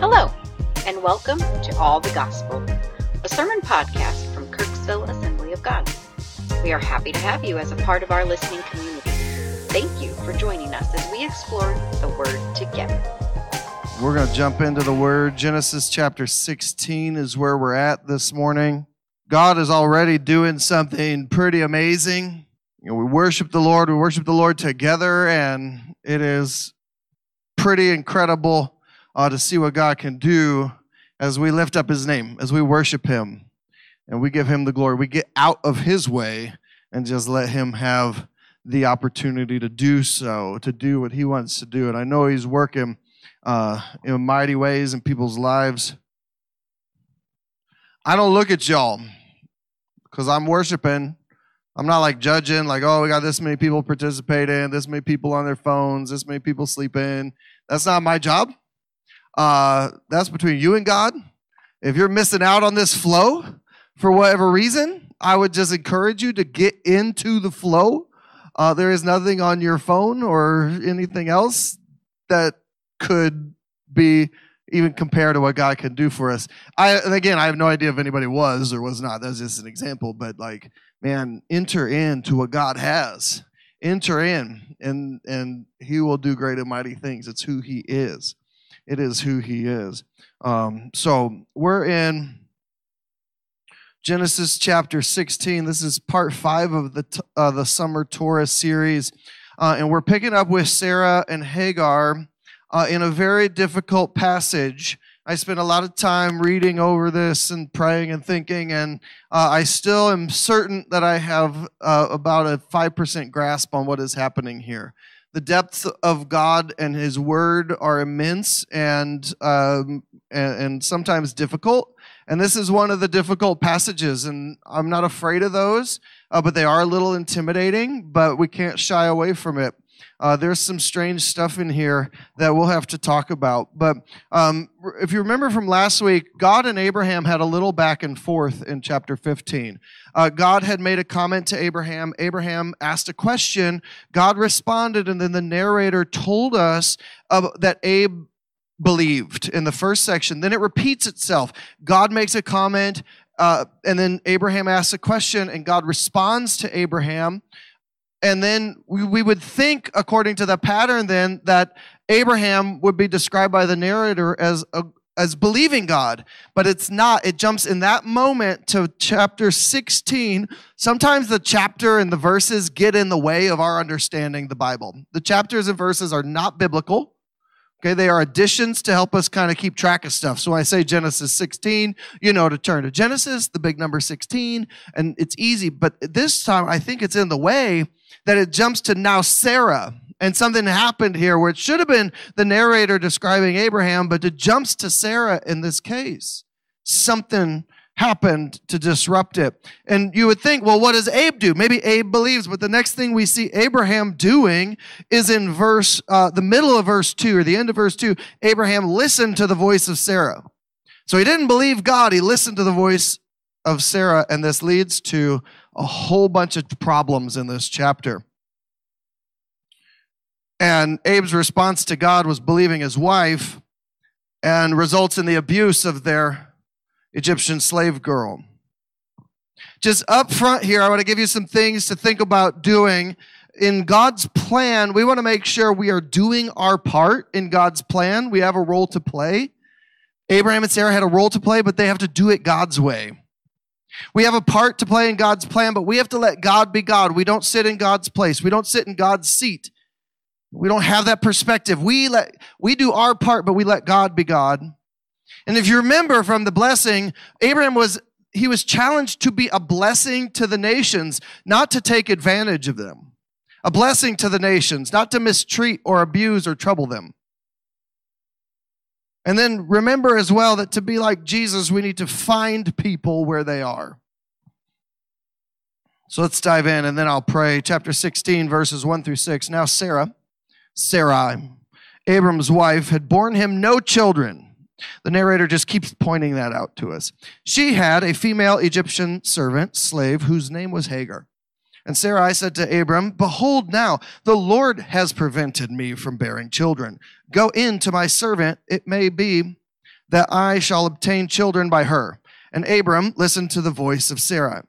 Hello, and welcome to All the Gospel, a sermon podcast from Kirksville Assembly of God. We are happy to have you as a part of our listening community. Thank you for joining us as we explore the Word together. We're going to jump into the Word. Genesis chapter 16 is where we're at this morning. God is already doing something pretty amazing. You know, we worship the Lord, we worship the Lord together, and it is pretty incredible uh, to see what God can do as we lift up His name, as we worship Him, and we give Him the glory. We get out of His way and just let Him have the opportunity to do so, to do what He wants to do. And I know He's working uh, in mighty ways in people's lives. I don't look at y'all because I'm worshiping. I'm not like judging, like, oh, we got this many people participating, this many people on their phones, this many people sleeping. That's not my job. Uh, that's between you and God. If you're missing out on this flow for whatever reason, I would just encourage you to get into the flow. Uh, there is nothing on your phone or anything else that could be even compared to what God can do for us. I again, I have no idea if anybody was or was not. That's just an example, but like, man, enter into what God has. Enter in, and and He will do great and mighty things. It's who He is. It is who He is. Um, so we're in Genesis chapter 16. This is part five of the uh, the summer Torah series, uh, and we're picking up with Sarah and Hagar uh, in a very difficult passage. I spent a lot of time reading over this and praying and thinking, and uh, I still am certain that I have uh, about a 5% grasp on what is happening here. The depths of God and His Word are immense and, um, and, and sometimes difficult. And this is one of the difficult passages, and I'm not afraid of those, uh, but they are a little intimidating, but we can't shy away from it. Uh, there's some strange stuff in here that we'll have to talk about. But um, if you remember from last week, God and Abraham had a little back and forth in chapter 15. Uh, God had made a comment to Abraham. Abraham asked a question. God responded, and then the narrator told us uh, that Abe believed in the first section. Then it repeats itself. God makes a comment, uh, and then Abraham asks a question, and God responds to Abraham. And then we, we would think, according to the pattern, then that Abraham would be described by the narrator as a, as believing God, but it's not. It jumps in that moment to chapter 16. Sometimes the chapter and the verses get in the way of our understanding the Bible. The chapters and verses are not biblical. Okay, they are additions to help us kind of keep track of stuff. So when I say Genesis 16, you know to turn to Genesis, the big number 16, and it's easy. But this time, I think it's in the way that it jumps to now Sarah. And something happened here where it should have been the narrator describing Abraham, but it jumps to Sarah in this case. Something happened to disrupt it. And you would think, well, what does Abe do? Maybe Abe believes, but the next thing we see Abraham doing is in verse, uh, the middle of verse two or the end of verse two. Abraham listened to the voice of Sarah. So he didn't believe God. He listened to the voice of Sarah. And this leads to a whole bunch of problems in this chapter. And Abe's response to God was believing his wife and results in the abuse of their Egyptian slave girl. Just up front here, I want to give you some things to think about doing. In God's plan, we want to make sure we are doing our part in God's plan. We have a role to play. Abraham and Sarah had a role to play, but they have to do it God's way. We have a part to play in God's plan, but we have to let God be God. We don't sit in God's place. We don't sit in God's seat. We don't have that perspective. We let we do our part, but we let God be God. And if you remember from the blessing, Abraham was he was challenged to be a blessing to the nations, not to take advantage of them. A blessing to the nations, not to mistreat or abuse or trouble them. And then remember as well that to be like Jesus, we need to find people where they are. So let's dive in and then I'll pray. Chapter 16, verses 1 through 6. Now, Sarah, Sarai, Abram's wife, had borne him no children the narrator just keeps pointing that out to us. She had a female Egyptian servant, slave, whose name was Hagar. And Sarai said to Abram, Behold, now the Lord has prevented me from bearing children. Go in to my servant. It may be that I shall obtain children by her. And Abram listened to the voice of Sarai.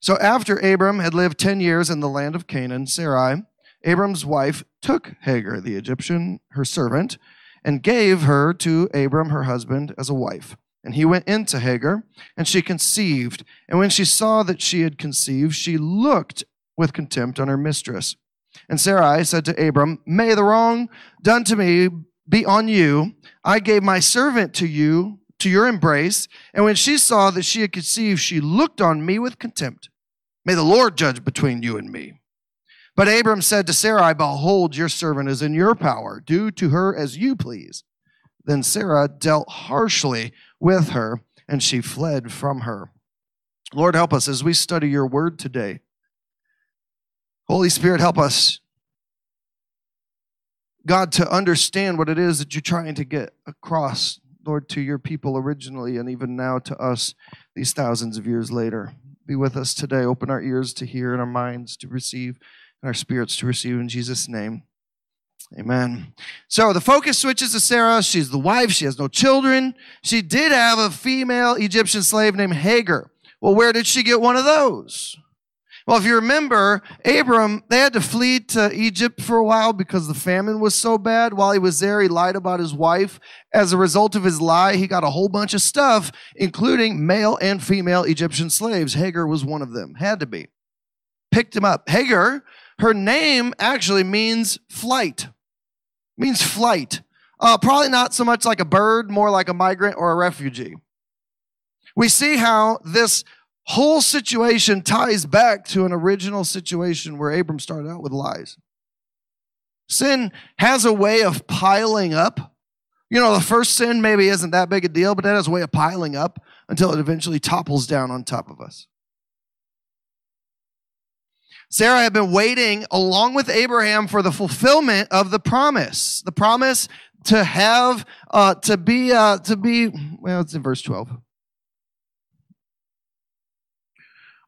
So after Abram had lived 10 years in the land of Canaan, Sarai, Abram's wife, took Hagar, the Egyptian, her servant, and gave her to Abram, her husband, as a wife. And he went into Hagar, and she conceived. And when she saw that she had conceived, she looked with contempt on her mistress. And Sarai said to Abram, May the wrong done to me be on you. I gave my servant to you, to your embrace. And when she saw that she had conceived, she looked on me with contempt. May the Lord judge between you and me. But Abram said to Sarai, Behold, your servant is in your power. Do to her as you please. Then Sarah dealt harshly with her, and she fled from her. Lord, help us as we study your word today. Holy Spirit, help us, God, to understand what it is that you're trying to get across, Lord, to your people originally and even now to us these thousands of years later. Be with us today. Open our ears to hear and our minds to receive and our spirits to receive in Jesus' name. Amen. So the focus switches to Sarah. She's the wife. She has no children. She did have a female Egyptian slave named Hagar. Well, where did she get one of those? Well, if you remember, Abram, they had to flee to Egypt for a while because the famine was so bad. While he was there, he lied about his wife. As a result of his lie, he got a whole bunch of stuff, including male and female Egyptian slaves. Hagar was one of them, had to be. Picked him up. Hagar, her name actually means flight, means flight. Uh, probably not so much like a bird, more like a migrant or a refugee. We see how this whole situation ties back to an original situation where Abram started out with lies. Sin has a way of piling up. You know, the first sin maybe isn't that big a deal, but that has a way of piling up until it eventually topples down on top of us. Sarah had been waiting along with Abraham for the fulfillment of the promise. The promise to have, uh, to be, uh, to be, well, it's in verse 12.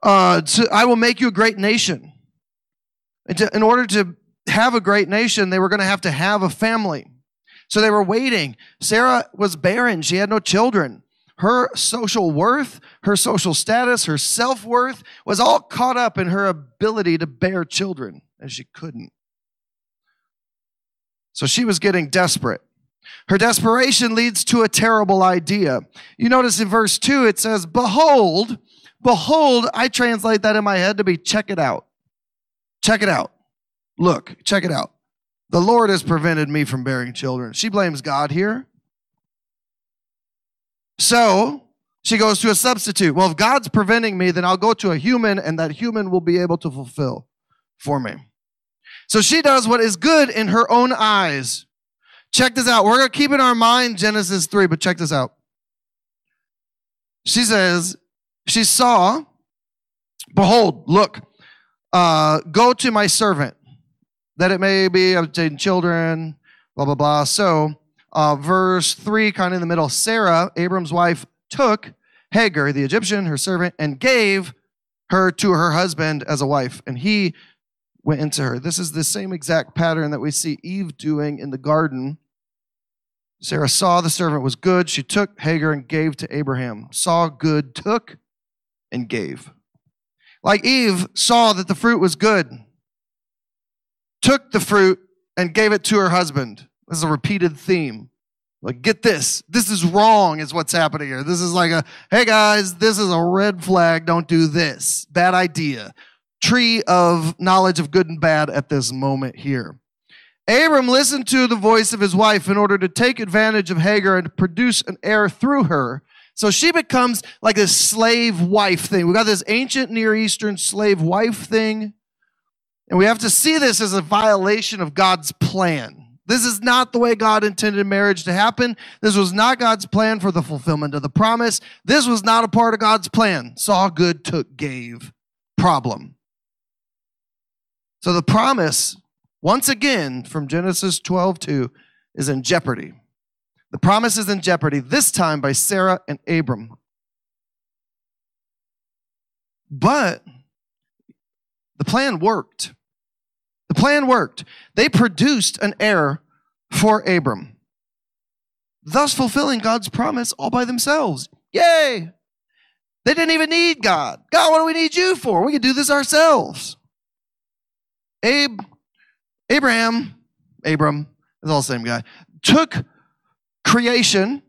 Uh, to, I will make you a great nation. To, in order to have a great nation, they were going to have to have a family. So they were waiting. Sarah was barren. She had no children. Her social worth, her social status, her self worth was all caught up in her ability to bear children, and she couldn't. So she was getting desperate. Her desperation leads to a terrible idea. You notice in verse 2 it says, Behold, Behold, I translate that in my head to be check it out. Check it out. Look, check it out. The Lord has prevented me from bearing children. She blames God here. So she goes to a substitute. Well, if God's preventing me, then I'll go to a human, and that human will be able to fulfill for me. So she does what is good in her own eyes. Check this out. We're going to keep in our mind Genesis 3, but check this out. She says, she saw, behold, look, uh, go to my servant, that it may be obtain children, blah, blah, blah. So, uh, verse 3, kind of in the middle, Sarah, Abram's wife, took Hagar, the Egyptian, her servant, and gave her to her husband as a wife, and he went into her. This is the same exact pattern that we see Eve doing in the garden Sarah saw the servant was good. She took Hagar and gave to Abraham. Saw good, took, and gave. Like Eve saw that the fruit was good, took the fruit and gave it to her husband. This is a repeated theme. Like, get this. This is wrong, is what's happening here. This is like a, hey guys, this is a red flag. Don't do this. Bad idea. Tree of knowledge of good and bad at this moment here. Abram listened to the voice of his wife in order to take advantage of Hagar and produce an heir through her. So she becomes like this slave wife thing. We got this ancient Near Eastern slave wife thing. And we have to see this as a violation of God's plan. This is not the way God intended marriage to happen. This was not God's plan for the fulfillment of the promise. This was not a part of God's plan. Saw good, took, gave. Problem. So the promise, once again, from Genesis 12 2, is in jeopardy. The promise is in jeopardy, this time by Sarah and Abram. But the plan worked. The plan worked. They produced an heir for Abram. thus fulfilling God's promise all by themselves. Yay! They didn't even need God. God, what do we need you for? We can do this ourselves. Abe, Abraham, Abram, it's all the same guy, took creation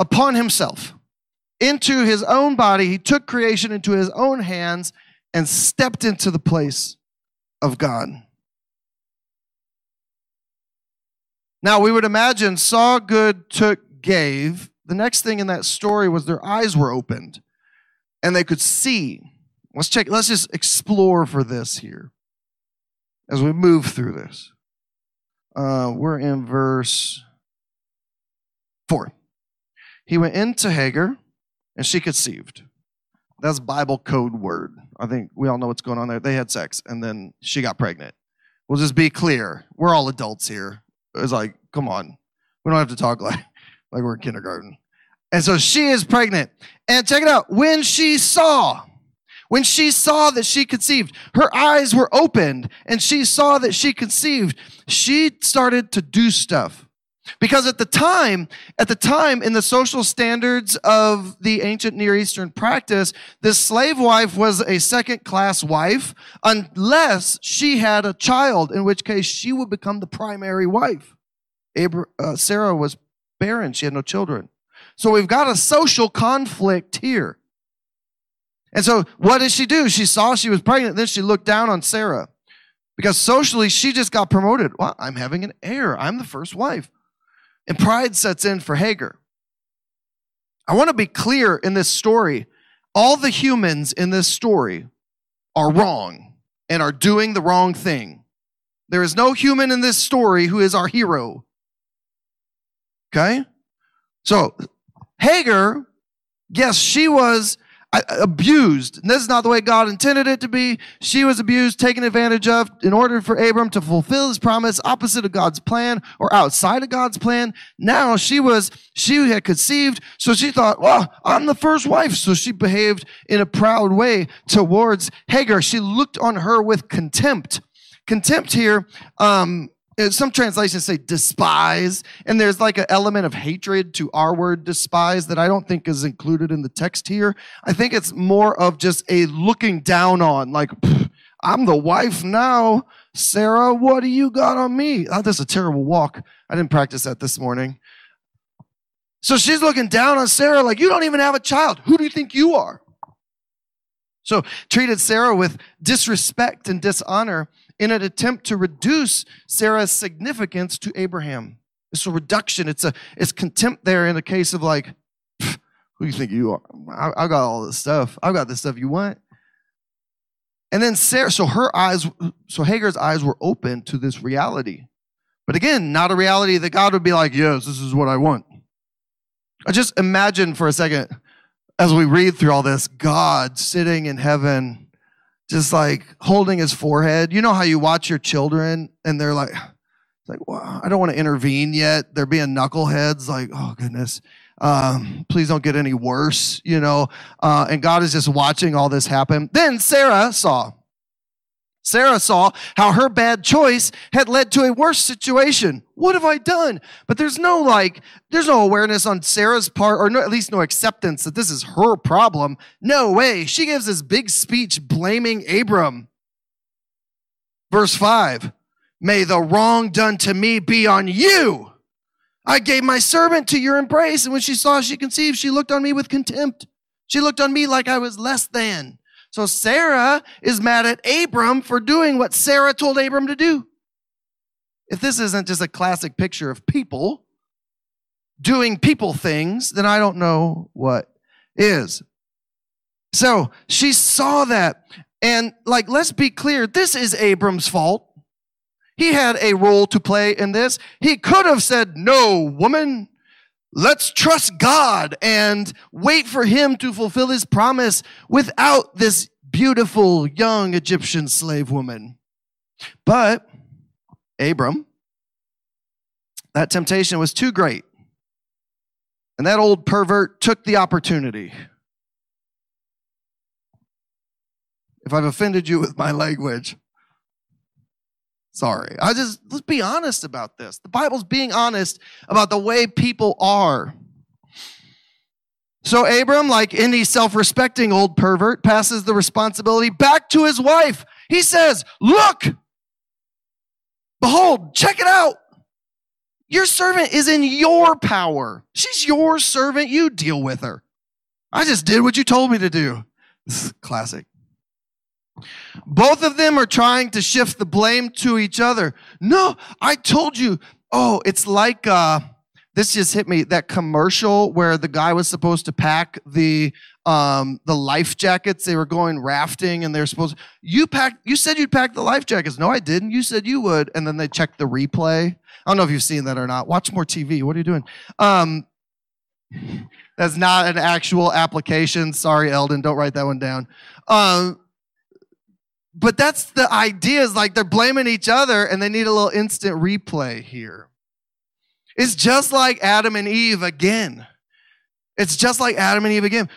upon himself into his own body. He took creation into his own hands and stepped into the place of God. Now, we would imagine saw good, took, gave. The next thing in that story was their eyes were opened and they could see. Let's check, let's just explore for this here as we move through this. Uh, we're in verse 4. He went into Hagar and she conceived. That's Bible code word. I think we all know what's going on there. They had sex and then she got pregnant. We'll just be clear. We're all adults here. It's like, come on. We don't have to talk like, like we're in kindergarten. And so she is pregnant. And check it out. When she saw, when she saw that she conceived, her eyes were opened and she saw that she conceived. She started to do stuff. Because at the time, at the time in the social standards of the ancient Near Eastern practice, this slave wife was a second class wife unless she had a child, in which case she would become the primary wife. Abra- uh, Sarah was barren. She had no children. So we've got a social conflict here. And so what did she do? She saw she was pregnant, then she looked down on Sarah. Because socially, she just got promoted. Well, I'm having an heir. I'm the first wife. And pride sets in for Hagar. I want to be clear in this story. All the humans in this story are wrong and are doing the wrong thing. There is no human in this story who is our hero. Okay? So Hagar, yes, she was abused. And this is not the way God intended it to be. She was abused, taken advantage of in order for Abram to fulfill his promise opposite of God's plan or outside of God's plan. Now she was, she had conceived. So she thought, well, I'm the first wife. So she behaved in a proud way towards Hagar. She looked on her with contempt. Contempt here, um, Uh, some translations say despise, and there's like an element of hatred to our word despise that I don't think is included in the text here. I think it's more of just a looking down on, like, I'm the wife now. Sarah, what do you got on me? Oh, that's a terrible walk. I didn't practice that this morning. So she's looking down on Sarah like, you don't even have a child. Who do you think you are? So treated Sarah with disrespect and dishonor in an attempt to reduce Sarah's significance to Abraham. It's a reduction. It's a it's contempt there in the case of like, who you think you are? I, I got all this stuff. I've got this stuff you want. And then Sarah, so her eyes, so Hagar's eyes were open to this reality. But again, not a reality that God would be like, yes, this is what I want. I just imagine for a second, as we read through all this, God sitting in heaven just like holding his forehead. You know how you watch your children and they're like, like, well, I don't want to intervene yet. They're being knuckleheads, like, oh goodness, um, please don't get any worse, you know. Uh, and God is just watching all this happen. Then Sarah saw. Sarah saw how her bad choice had led to a worse situation. What have I done? But there's no like, there's no awareness on Sarah's part, or no, at least no acceptance that this is her problem. No way. She gives this big speech blaming Abram. Verse 5 May the wrong done to me be on you. I gave my servant to your embrace, and when she saw she conceived, she looked on me with contempt. She looked on me like I was less than. So Sarah is mad at Abram for doing what Sarah told Abram to do. If this isn't just a classic picture of people doing people things, then I don't know what is. So she saw that. And like, let's be clear, this is Abram's fault. He had a role to play in this. He could have said, No, woman, Let's trust God and wait for him to fulfill his promise without this beautiful young Egyptian slave woman. But Abram, that temptation was too great. And that old pervert took the opportunity. If I've offended you with my language, Sorry. I just, let's be honest about this. The Bible's being honest about the way people are. So Abram, like any self respecting old pervert, passes the responsibility back to his wife. He says, Look, behold, check it out. Your servant is in your power. She's your servant. You deal with her. I just did what you told me to do. This is classic. Both of them are trying to shift the blame to each other. No, I told you. Oh, it's like uh, this just hit me. That commercial where the guy was supposed to pack the um, the life jackets. They were going rafting, and they're supposed. You packed. You said you'd pack the life jackets. No, I didn't. You said you would, and then they checked the replay. I don't know if you've seen that or not. Watch more TV. What are you doing? Um, that's not an actual application. Sorry, Eldon. Don't write that one down. Um, but that's the idea is like they're blaming each other and they need a little instant replay here. It's just like Adam and Eve again. It's just like Adam and Eve again.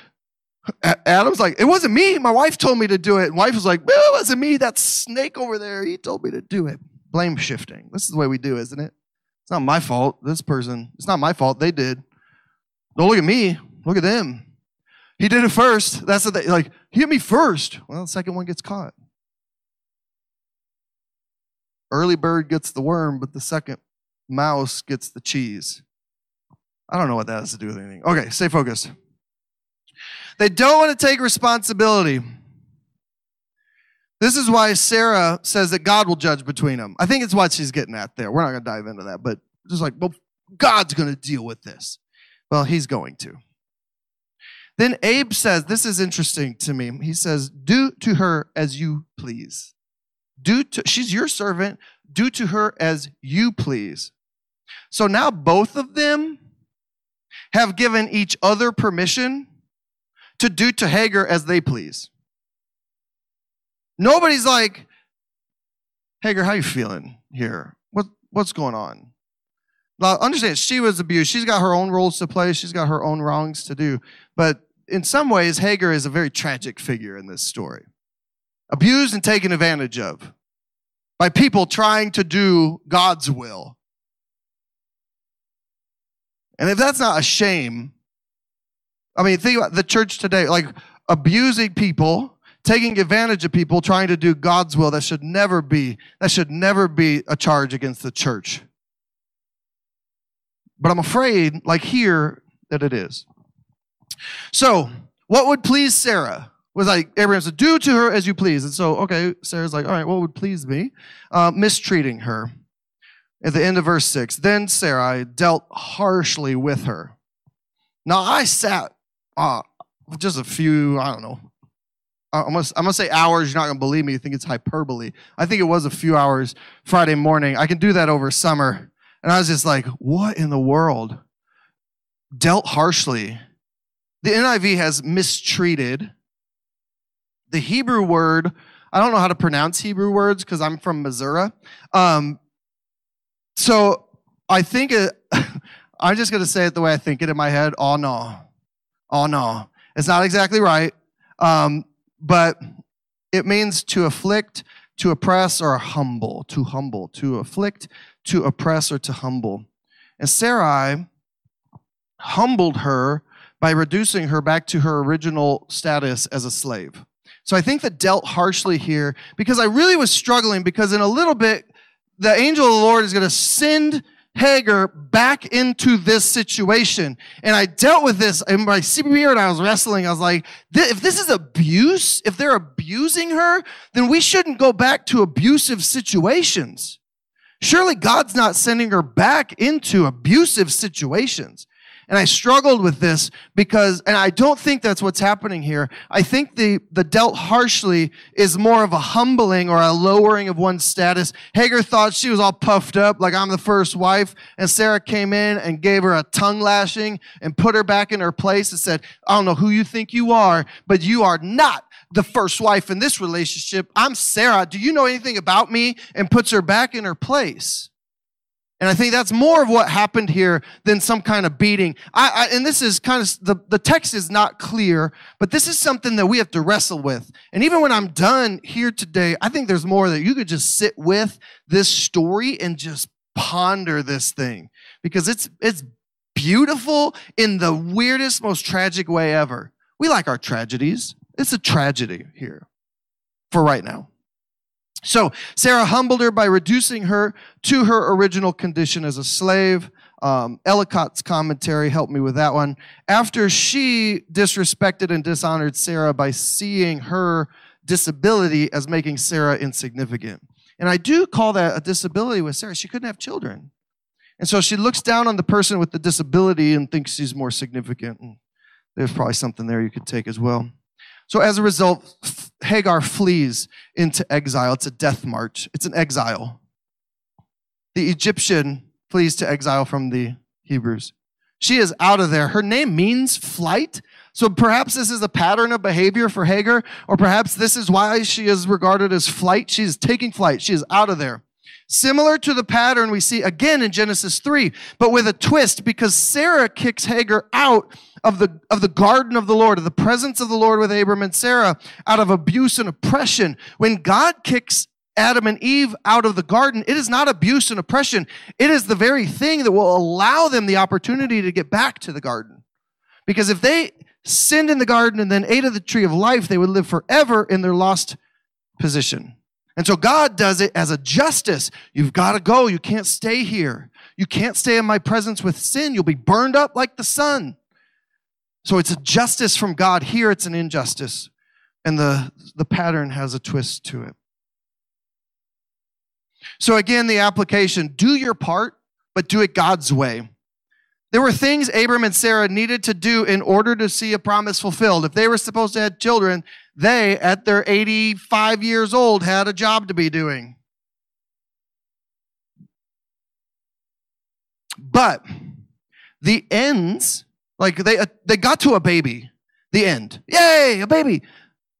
Adam's like, it wasn't me. My wife told me to do it. And wife was like, well, it wasn't me. That snake over there, he told me to do it. Blame shifting. This is the way we do, isn't it? It's not my fault. This person, it's not my fault. They did. Don't look at me. Look at them. He did it first. That's the thing. Like, he hit me first. Well, the second one gets caught. Early bird gets the worm, but the second mouse gets the cheese. I don't know what that has to do with anything. Okay, stay focused. They don't want to take responsibility. This is why Sarah says that God will judge between them. I think it's what she's getting at there. We're not going to dive into that, but just like, well, God's going to deal with this. Well, he's going to. Then Abe says, This is interesting to me. He says, Do to her as you please. Do to, she's your servant. Do to her as you please. So now both of them have given each other permission to do to Hagar as they please. Nobody's like, Hagar, how you feeling here? What, what's going on? Now, understand, she was abused. She's got her own roles to play. She's got her own wrongs to do. But in some ways, Hagar is a very tragic figure in this story. Abused and taken advantage of by people trying to do God's will. And if that's not a shame, I mean, think about the church today, like abusing people, taking advantage of people, trying to do God's will. That should never be, that should never be a charge against the church. But I'm afraid, like here, that it is. So, what would please Sarah? Was like Abraham said, "Do to her as you please." And so, okay, Sarah's like, "All right, what would please me?" Uh, mistreating her. At the end of verse six, then Sarai dealt harshly with her. Now I sat uh, just a few, I don't know. I'm gonna, I'm gonna say hours. You're not gonna believe me. You think it's hyperbole. I think it was a few hours Friday morning. I can do that over summer. And I was just like, what in the world? Dealt harshly. The NIV has mistreated the Hebrew word, I don't know how to pronounce Hebrew words because I'm from Missouri. Um, so I think it, I'm just going to say it the way I think it in my head. Oh, no. Oh, no. It's not exactly right. Um, but it means to afflict, to oppress, or humble. To humble. To afflict, to oppress, or to humble. And Sarai humbled her by reducing her back to her original status as a slave. So I think that dealt harshly here because I really was struggling because in a little bit, the angel of the Lord is going to send Hagar back into this situation. And I dealt with this in my spirit. I was wrestling. I was like, if this is abuse, if they're abusing her, then we shouldn't go back to abusive situations. Surely God's not sending her back into abusive situations. And I struggled with this because, and I don't think that's what's happening here. I think the, the dealt harshly is more of a humbling or a lowering of one's status. Hagar thought she was all puffed up, like I'm the first wife. And Sarah came in and gave her a tongue lashing and put her back in her place and said, I don't know who you think you are, but you are not the first wife in this relationship. I'm Sarah. Do you know anything about me? And puts her back in her place. And I think that's more of what happened here than some kind of beating. I, I, and this is kind of, the, the text is not clear, but this is something that we have to wrestle with. And even when I'm done here today, I think there's more that you could just sit with this story and just ponder this thing because it's, it's beautiful in the weirdest, most tragic way ever. We like our tragedies. It's a tragedy here for right now. So Sarah humbled her by reducing her to her original condition as a slave. Um, Ellicott's commentary helped me with that one. After she disrespected and dishonored Sarah by seeing her disability as making Sarah insignificant. And I do call that a disability with Sarah. She couldn't have children. And so she looks down on the person with the disability and thinks she's more significant. And there's probably something there you could take as well. So as a result, Hagar flees into exile. It's a death march, it's an exile. The Egyptian flees to exile from the Hebrews. She is out of there. Her name means flight. So perhaps this is a pattern of behavior for Hagar, or perhaps this is why she is regarded as flight. She is taking flight. She is out of there. Similar to the pattern we see again in Genesis 3, but with a twist because Sarah kicks Hagar out of the, of the garden of the Lord, of the presence of the Lord with Abram and Sarah, out of abuse and oppression. When God kicks Adam and Eve out of the garden, it is not abuse and oppression. It is the very thing that will allow them the opportunity to get back to the garden. Because if they sinned in the garden and then ate of the tree of life, they would live forever in their lost position. And so God does it as a justice. You've got to go. You can't stay here. You can't stay in my presence with sin. You'll be burned up like the sun. So it's a justice from God. Here it's an injustice. And the, the pattern has a twist to it. So again, the application do your part, but do it God's way. There were things Abram and Sarah needed to do in order to see a promise fulfilled. If they were supposed to have children, they, at their 85 years old, had a job to be doing. But the ends like they, uh, they got to a baby, the end. Yay, a baby.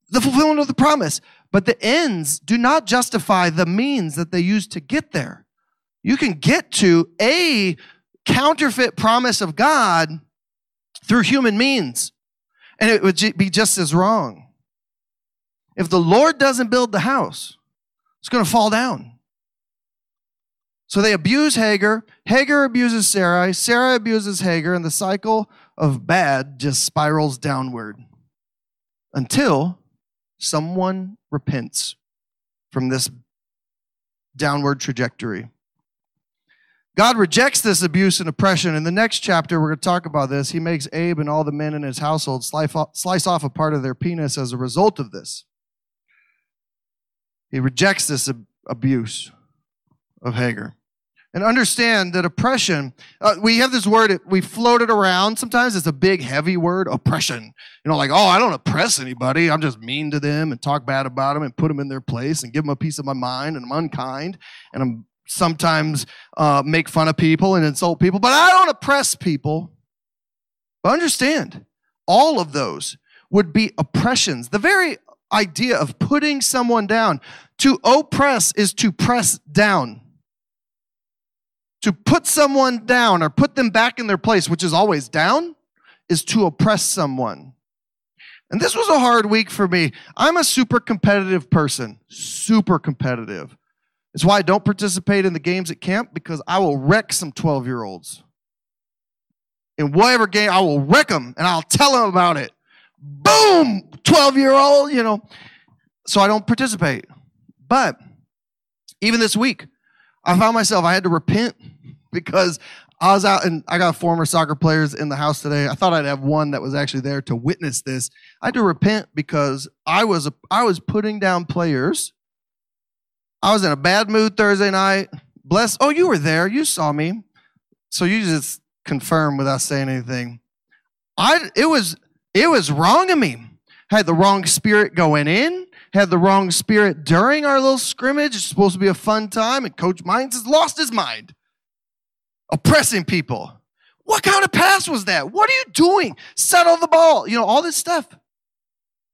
The fulfillment of the promise. But the ends do not justify the means that they used to get there. You can get to a counterfeit promise of God through human means, and it would be just as wrong. If the Lord doesn't build the house, it's going to fall down. So they abuse Hagar. Hagar abuses Sarai. Sarah abuses Hagar, and the cycle of bad just spirals downward until someone repents from this downward trajectory. God rejects this abuse and oppression. In the next chapter, we're going to talk about this. He makes Abe and all the men in his household slice off a part of their penis as a result of this. He rejects this abuse of Hagar and understand that oppression uh, we have this word we float it around sometimes it's a big heavy word oppression you know like oh i don't oppress anybody i'm just mean to them and talk bad about them and put them in their place and give them a piece of my mind and i'm unkind and i'm sometimes uh, make fun of people and insult people but i don't oppress people but understand all of those would be oppressions the very idea of putting someone down to oppress is to press down to put someone down or put them back in their place, which is always down, is to oppress someone. And this was a hard week for me. I'm a super competitive person, super competitive. It's why I don't participate in the games at camp because I will wreck some 12 year olds. In whatever game, I will wreck them and I'll tell them about it. Boom, 12 year old, you know. So I don't participate. But even this week, I found myself, I had to repent because I was out and I got former soccer players in the house today. I thought I'd have one that was actually there to witness this. I had to repent because I was I was putting down players. I was in a bad mood Thursday night. Bless. Oh, you were there. You saw me. So you just confirm without saying anything. I it was it was wrong of me. Had the wrong spirit going in had the wrong spirit during our little scrimmage. It's supposed to be a fun time, and Coach Meintz has lost his mind, oppressing people. What kind of pass was that? What are you doing? Settle the ball. You know, all this stuff.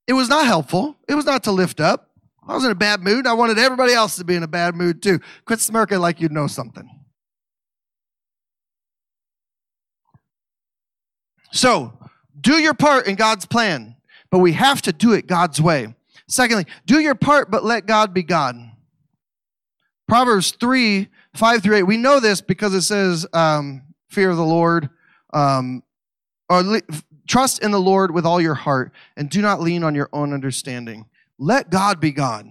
It was not helpful. It was not to lift up. I was in a bad mood. I wanted everybody else to be in a bad mood too. Quit smirking like you know something. So, do your part in God's plan, but we have to do it God's way. Secondly, do your part, but let God be God. Proverbs 3 5 through 8. We know this because it says, um, Fear of the Lord, um, or trust in the Lord with all your heart, and do not lean on your own understanding. Let God be God.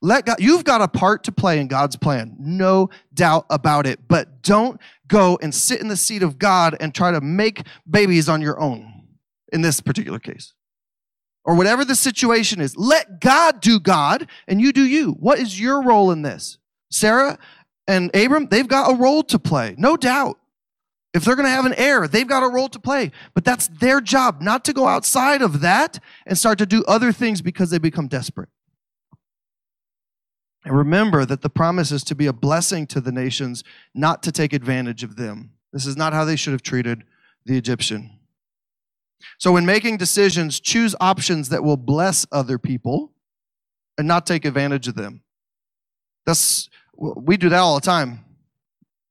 Let God, you've got a part to play in God's plan, no doubt about it. But don't go and sit in the seat of God and try to make babies on your own in this particular case. Or whatever the situation is, let God do God and you do you. What is your role in this? Sarah and Abram, they've got a role to play, no doubt. If they're going to have an heir, they've got a role to play. But that's their job, not to go outside of that and start to do other things because they become desperate. And remember that the promise is to be a blessing to the nations, not to take advantage of them. This is not how they should have treated the Egyptian. So, when making decisions, choose options that will bless other people and not take advantage of them. That's we do that all the time.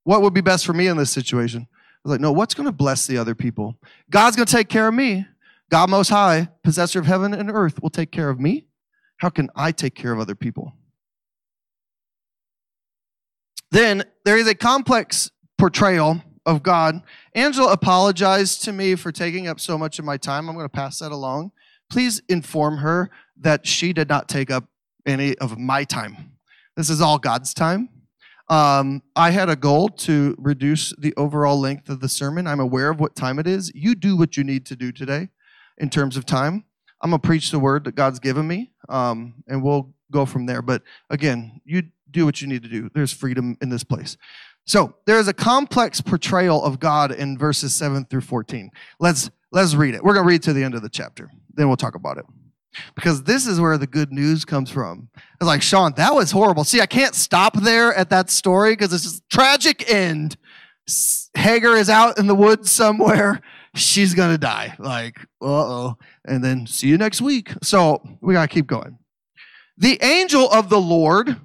What would be best for me in this situation? Was like, no, what's going to bless the other people? God's going to take care of me. God Most High, possessor of heaven and earth, will take care of me. How can I take care of other people? Then there is a complex portrayal of God. Angela apologized to me for taking up so much of my time. I'm going to pass that along. Please inform her that she did not take up any of my time. This is all God's time. Um, I had a goal to reduce the overall length of the sermon. I'm aware of what time it is. You do what you need to do today in terms of time. I'm going to preach the word that God's given me, um, and we'll go from there. But again, you do what you need to do. There's freedom in this place. So there is a complex portrayal of God in verses 7 through 14. Let's let's read it. We're going to read to the end of the chapter. Then we'll talk about it. Because this is where the good news comes from. It's like, Shawn, that was horrible. See, I can't stop there at that story because it's a tragic end. Hagar is out in the woods somewhere. She's going to die. Like, uh oh. And then see you next week. So we got to keep going. The angel of the Lord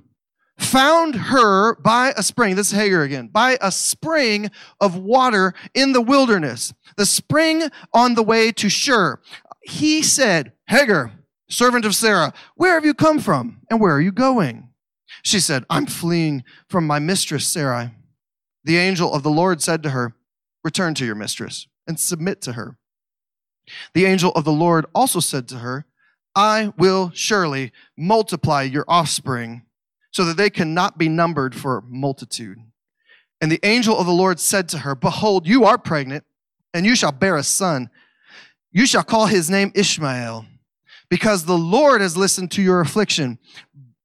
found her by a spring. This is Hagar again. By a spring of water in the wilderness, the spring on the way to Shur. He said, Hagar, servant of Sarah, where have you come from and where are you going? She said, I'm fleeing from my mistress, Sarai. The angel of the Lord said to her, Return to your mistress and submit to her. The angel of the Lord also said to her, I will surely multiply your offspring so that they cannot be numbered for multitude. And the angel of the Lord said to her, Behold, you are pregnant, and you shall bear a son. You shall call his name Ishmael, because the Lord has listened to your affliction.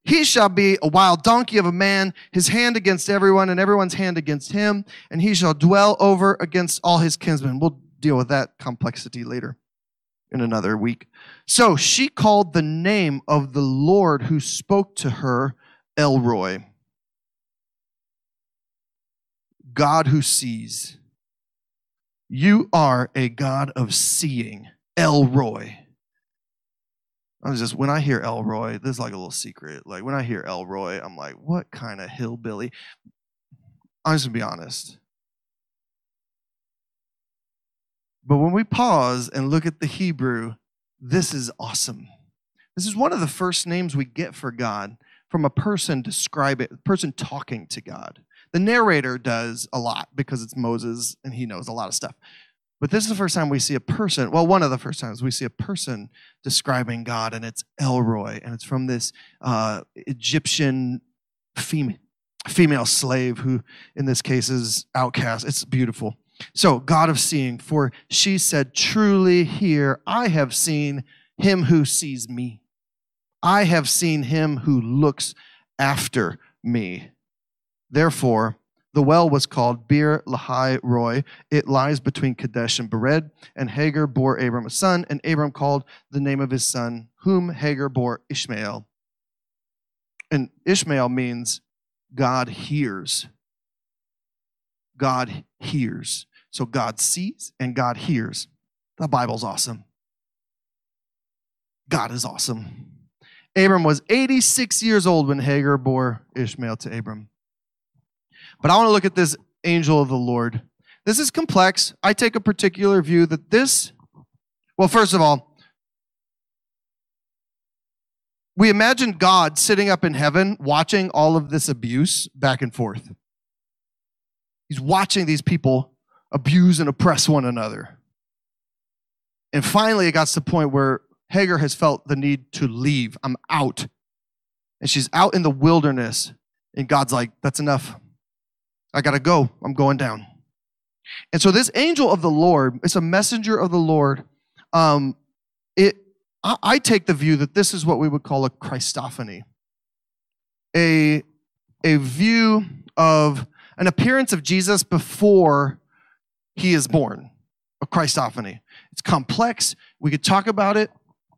He shall be a wild donkey of a man, his hand against everyone, and everyone's hand against him, and he shall dwell over against all his kinsmen. We'll deal with that complexity later in another week. So she called the name of the Lord who spoke to her El Roi. God who sees. You are a God of seeing, El Roi. I was just when I hear El Roi, this is like a little secret. Like when I hear El Roi, I'm like, what kind of hillbilly? I'm just gonna be honest. But when we pause and look at the Hebrew, this is awesome. This is one of the first names we get for God from a person describe it, a person talking to God. The narrator does a lot because it's Moses and he knows a lot of stuff. But this is the first time we see a person, well, one of the first times we see a person describing God, and it's El Roi, and it's from this uh, Egyptian female slave who, in this case, is outcast. It's beautiful. So, God of seeing, for she said, Truly here I have seen him who sees me. I have seen him who looks after me. Therefore, the well was called Beer Lahai Roi. It lies between Kadesh and Bered. And Hagar bore Abram a son, and Abram called the name of his son, whom Hagar bore Ishmael. And Ishmael means God hears. God hears. So God sees and God hears. The Bible's awesome. God is awesome. Abram was 86 years old when Hagar bore Ishmael to Abram. But I want to look at this angel of the Lord. this is complex. I take a particular view that this, well, first of all, we imagine God sitting up in heaven watching all of this abuse back and forth. He's watching these people abuse and oppress one another. And finally, it got to the point where Hagar has felt the need to leave. I'm out. And she's out in the wilderness. And God's like, that's enough. I got to go. I'm going down. And so this angel of the Lord, it's a messenger of the Lord. Um, it, I, I take the view that this is what we would call a Christophany, a, a view of an appearance of Jesus before he is born, a Christophany. It's complex. We could talk about it.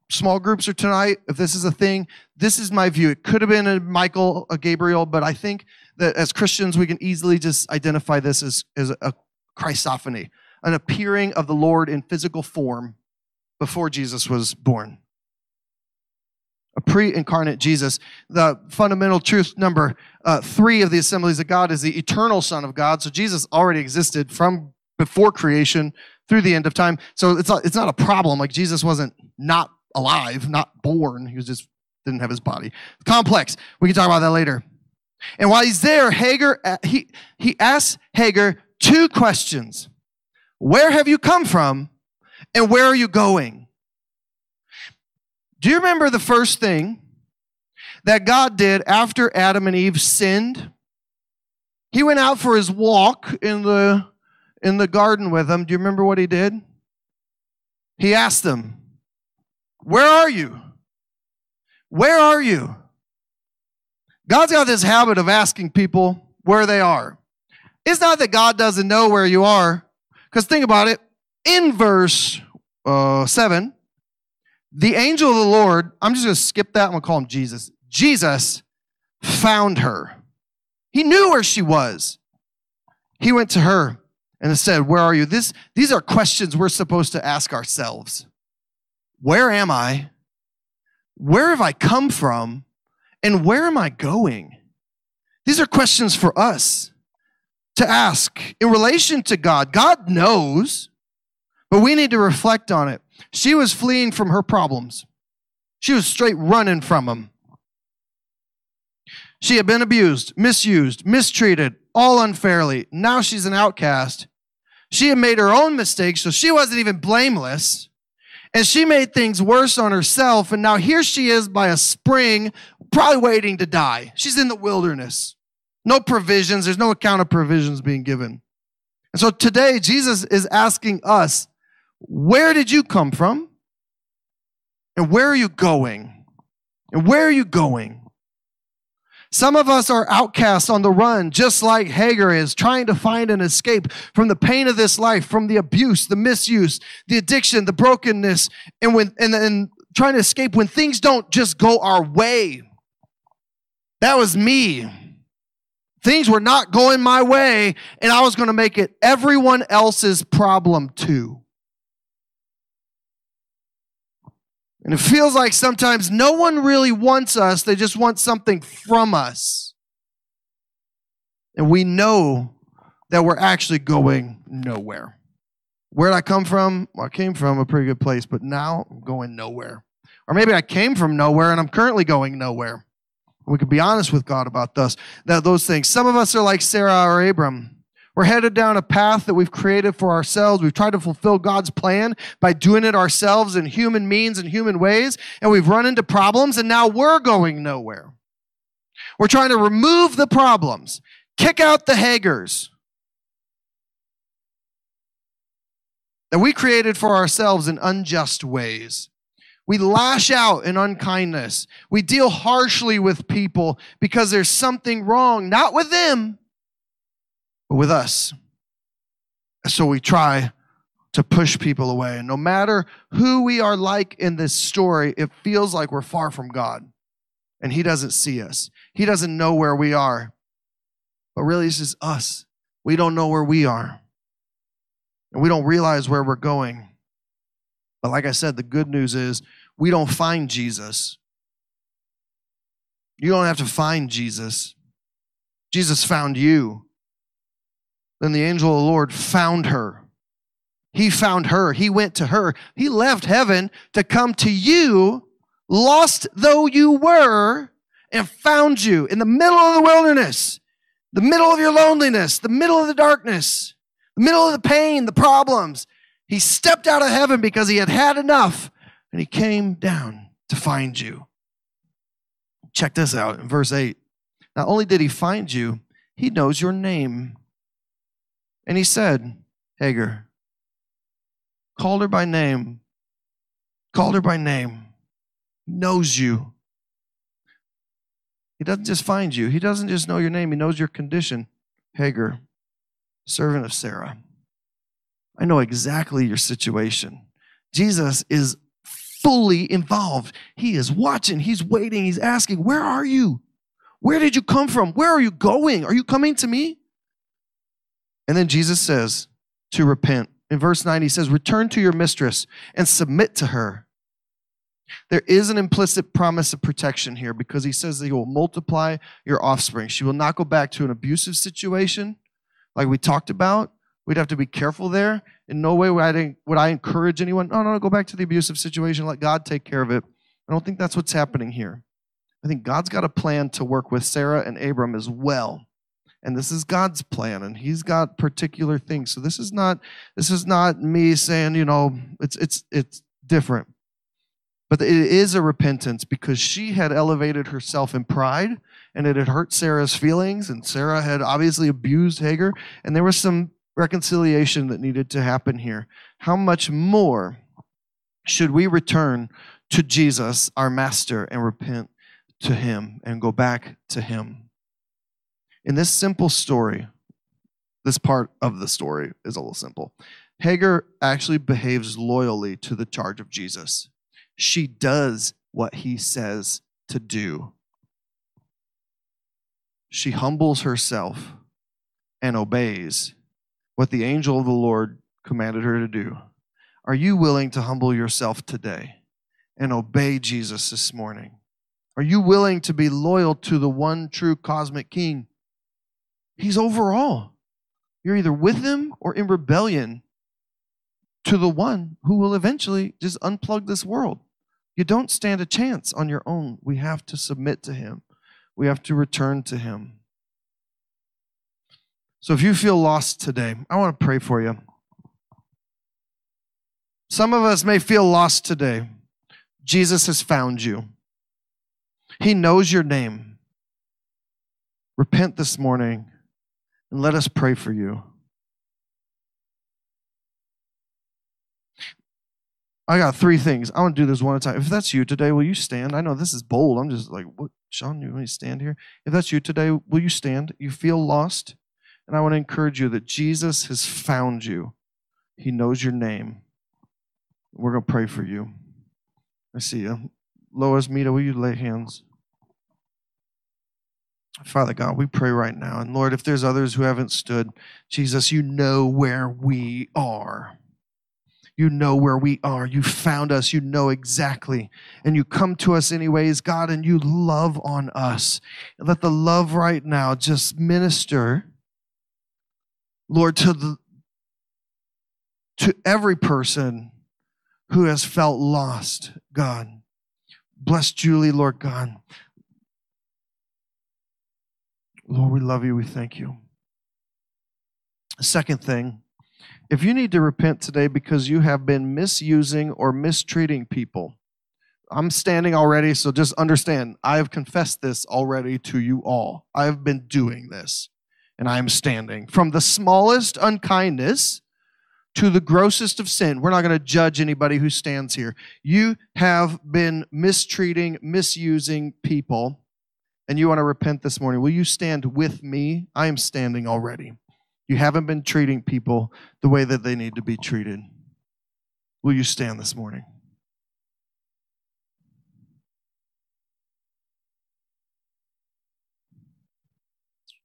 Small groups are tonight. If this is a thing, this is my view. It could have been a Michael, a Gabriel, but I think that as Christians, we can easily just identify this as, as a Christophany, an appearing of the Lord in physical form before Jesus was born. A pre incarnate Jesus. The fundamental truth number uh, three of the assemblies of God is the eternal Son of God. So Jesus already existed from before creation through the end of time. So it's it's not a problem. Like Jesus wasn't not alive, not born. He was just didn't have his body. Complex. We can talk about that later. And while he's there, Hagar uh, he he asks Hagar two questions. Where have you come from and where are you going? Do you remember the first thing that God did after Adam and Eve sinned? He went out for his walk in the in the garden with them. Do you remember what he did? He asked them, Where are you? Where are you? God's got this habit of asking people where they are. It's not that God doesn't know where you are, because think about it. In verse uh, 7, the angel of the Lord, I'm just going to skip that. I'm going to call him Jesus. Jesus found her. He knew where she was. He went to her and said, Where are you? This, these are questions we're supposed to ask ourselves. Where am I? Where have I come from? And where am I going? These are questions for us to ask in relation to God. God knows, but we need to reflect on it. She was fleeing from her problems, she was straight running from them. She had been abused, misused, mistreated, all unfairly. Now she's an outcast. She had made her own mistakes, so she wasn't even blameless. And she made things worse on herself. And now here she is by a spring, probably waiting to die. She's in the wilderness. No provisions. There's no account of provisions being given. And so today, Jesus is asking us, where did you come from? And where are you going? And where are you going? Some of us are outcasts on the run, just like Hagar is, trying to find an escape from the pain of this life, from the abuse, the misuse, the addiction, the brokenness, and when and, and trying to escape when things don't just go our way. That was me. Things were not going my way, and I was going to make it everyone else's problem too. And it feels like sometimes no one really wants us, they just want something from us. And we know that we're actually going nowhere. Where did I come from? Well, I came from a pretty good place, but now I'm going nowhere. Or maybe I came from nowhere and I'm currently going nowhere. We could be honest with God about those, that, those things. Some of us are like Sarah or Abram. We're headed down a path that we've created for ourselves. We've tried to fulfill God's plan by doing it ourselves in human means and human ways, and we've run into problems, and now we're going nowhere. We're trying to remove the problems, kick out the Hagars that we created for ourselves in unjust ways. We lash out in unkindness. We deal harshly with people because there's something wrong, not with them, with us. So we try to push people away. And no matter who we are like in this story, it feels like we're far from God. And He doesn't see us, He doesn't know where we are. But really, it's just us. We don't know where we are. And we don't realize where we're going. But like I said, the good news is we don't find Jesus. You don't have to find Jesus. Jesus found you. Then the angel of the Lord found her. He found her. He went to her. He left heaven to come to you, lost though you were, and found you in the middle of the wilderness, the middle of your loneliness, the middle of the darkness, the middle of the pain, the problems. He stepped out of heaven because he had had enough and he came down to find you. Check this out in verse 8. Not only did he find you, he knows your name. And he said, Hagar, called her by name, called her by name, knows you. He doesn't just find you, he doesn't just know your name, he knows your condition. Hagar, servant of Sarah, I know exactly your situation. Jesus is fully involved. He is watching, he's waiting, he's asking, Where are you? Where did you come from? Where are you going? Are you coming to me? And then Jesus says to repent. In verse 9, he says, Return to your mistress and submit to her. There is an implicit promise of protection here because he says that he will multiply your offspring. She will not go back to an abusive situation like we talked about. We'd have to be careful there. In no way would I, would I encourage anyone, no, no, no, go back to the abusive situation. Let God take care of it. I don't think that's what's happening here. I think God's got a plan to work with Sarah and Abram as well. And this is God's plan, and He's got particular things. So this is not this is not me saying, you know, it's it's it's different. But it is a repentance because she had elevated herself in pride and it had hurt Sarah's feelings, and Sarah had obviously abused Hagar, and there was some reconciliation that needed to happen here. How much more should we return to Jesus, our Master, and repent to Him and go back to Him. In this simple story, this part of the story is a little simple. Hagar actually behaves loyally to the charge of Jesus. She does what he says to do. She humbles herself and obeys what the angel of the Lord commanded her to do. Are you willing to humble yourself today and obey Jesus this morning? Are you willing to be loyal to the one true cosmic king? He's over all. You're either with him or in rebellion to the one who will eventually just unplug this world. You don't stand a chance on your own. We have to submit to him, we have to return to him. So if you feel lost today, I want to pray for you. Some of us may feel lost today. Jesus has found you. He knows your name. Repent this morning and let us pray for you. I got three things. I want to do this one at a time. If that's you today, will you stand? I know this is bold. I'm just like, what? Shawn, you want me to stand here? If that's you today, will you stand? You feel lost? And I want to encourage you that Jesus has found you. He knows your name. We're going to pray for you. I see you. Lois, Mita, will you lay hands? Father God, we pray right now. And Lord, if there's others who haven't stood, Jesus, you know where we are. You know where we are. You found us. You know exactly. And you come to us anyways, God, and you love on us. Let the love right now just minister, Lord, to the to every person who has felt lost, God. Bless Julie, Lord God. Lord, we love you. We thank you. Second thing, if you need to repent today because you have been misusing or mistreating people, I'm standing already, so just understand I have confessed this already to you all. I have been doing this, and I am standing. From the smallest unkindness to the grossest of sin, we're not going to judge anybody who stands here. You have been mistreating, misusing people and you want to repent this morning, will you stand with me? I am standing already. You haven't been treating people the way that they need to be treated. Will you stand this morning?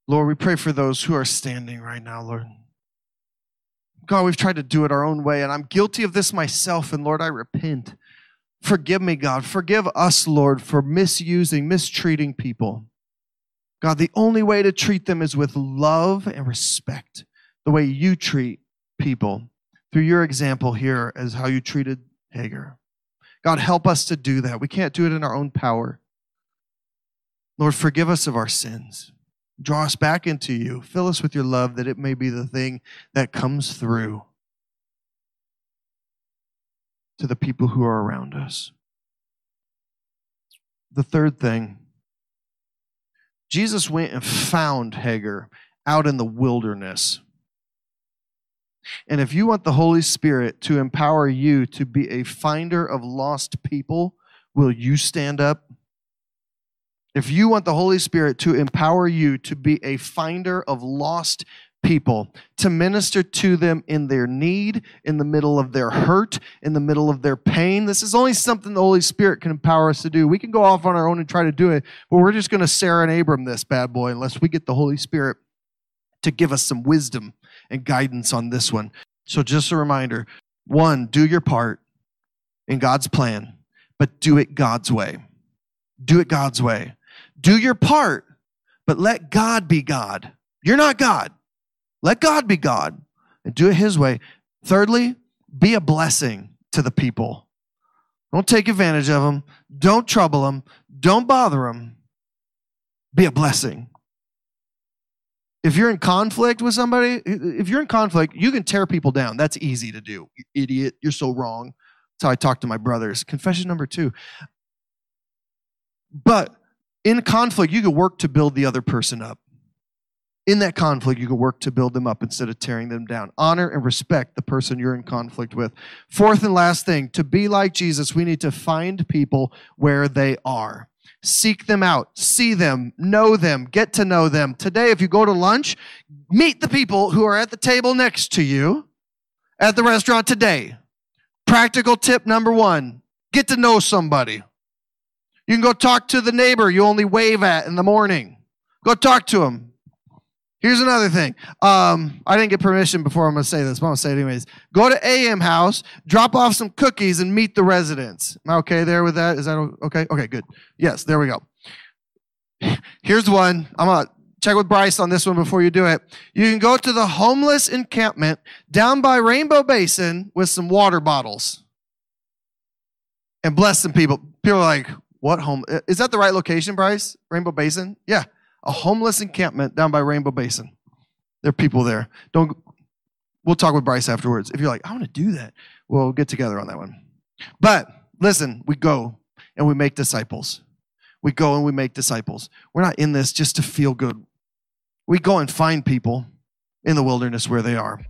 Lord, we pray for those who are standing right now, Lord. God, we've tried to do it our own way, and I'm guilty of this myself, and Lord, I repent. Forgive me, God. Forgive us, Lord, for misusing, mistreating people. God, the only way to treat them is with love and respect, the way you treat people through your example here as how you treated Hagar. God, help us to do that. We can't do it in our own power. Lord, forgive us of our sins. Draw us back into you. Fill us with your love that it may be the thing that comes through to the people who are around us. The third thing Jesus went and found Hagar out in the wilderness. And if you want the Holy Spirit to empower you to be a finder of lost people, will you stand up? If you want the Holy Spirit to empower you to be a finder of lost people, to minister to them in their need, in the middle of their hurt, in the middle of their pain, this is only something the Holy Spirit can empower us to do. We can go off on our own and try to do it, but we're just going to Sarah and Abram this bad boy unless we get the Holy Spirit to give us some wisdom and guidance on this one. So, just a reminder one, do your part in God's plan, but do it God's way. Do it God's way. Do your part, but let God be God. You're not God. Let God be God and do it His way. Thirdly, be a blessing to the people. Don't take advantage of them. Don't trouble them. Don't bother them. Be a blessing if you're in conflict with somebody, if you're in conflict, you can tear people down. That's easy to do. You idiot, you're so wrong. That's how I talk to my brothers. Confession number two. But in conflict, you can work to build the other person up. In that conflict, you can work to build them up instead of tearing them down. Honor and respect the person you're in conflict with. Fourth and last thing to be like Jesus, we need to find people where they are. Seek them out, see them, know them, get to know them. Today, if you go to lunch, meet the people who are at the table next to you at the restaurant today. Practical tip number one get to know somebody. You can go talk to the neighbor you only wave at in the morning. Go talk to him. Here's another thing. Um, I didn't get permission before I'm going to say this, but I'm going to say it anyways. Go to AM House, drop off some cookies, and meet the residents. Am I okay there with that? Is that okay? Okay, good. Yes, there we go. Here's one. I'm going to check with Bryce on this one before you do it. You can go to the homeless encampment down by Rainbow Basin with some water bottles and bless some people. People are like, what home? Is that the right location, Bryce? Rainbow Basin? Yeah a homeless encampment down by Rainbow Basin. There are people there. Don't. We'll talk with Bryce afterwards. If you're like, I want to do that, we'll get together on that one. But listen, we go and we make disciples. We go and we make disciples. We're not in this just to feel good. We go and find people in the wilderness where they are.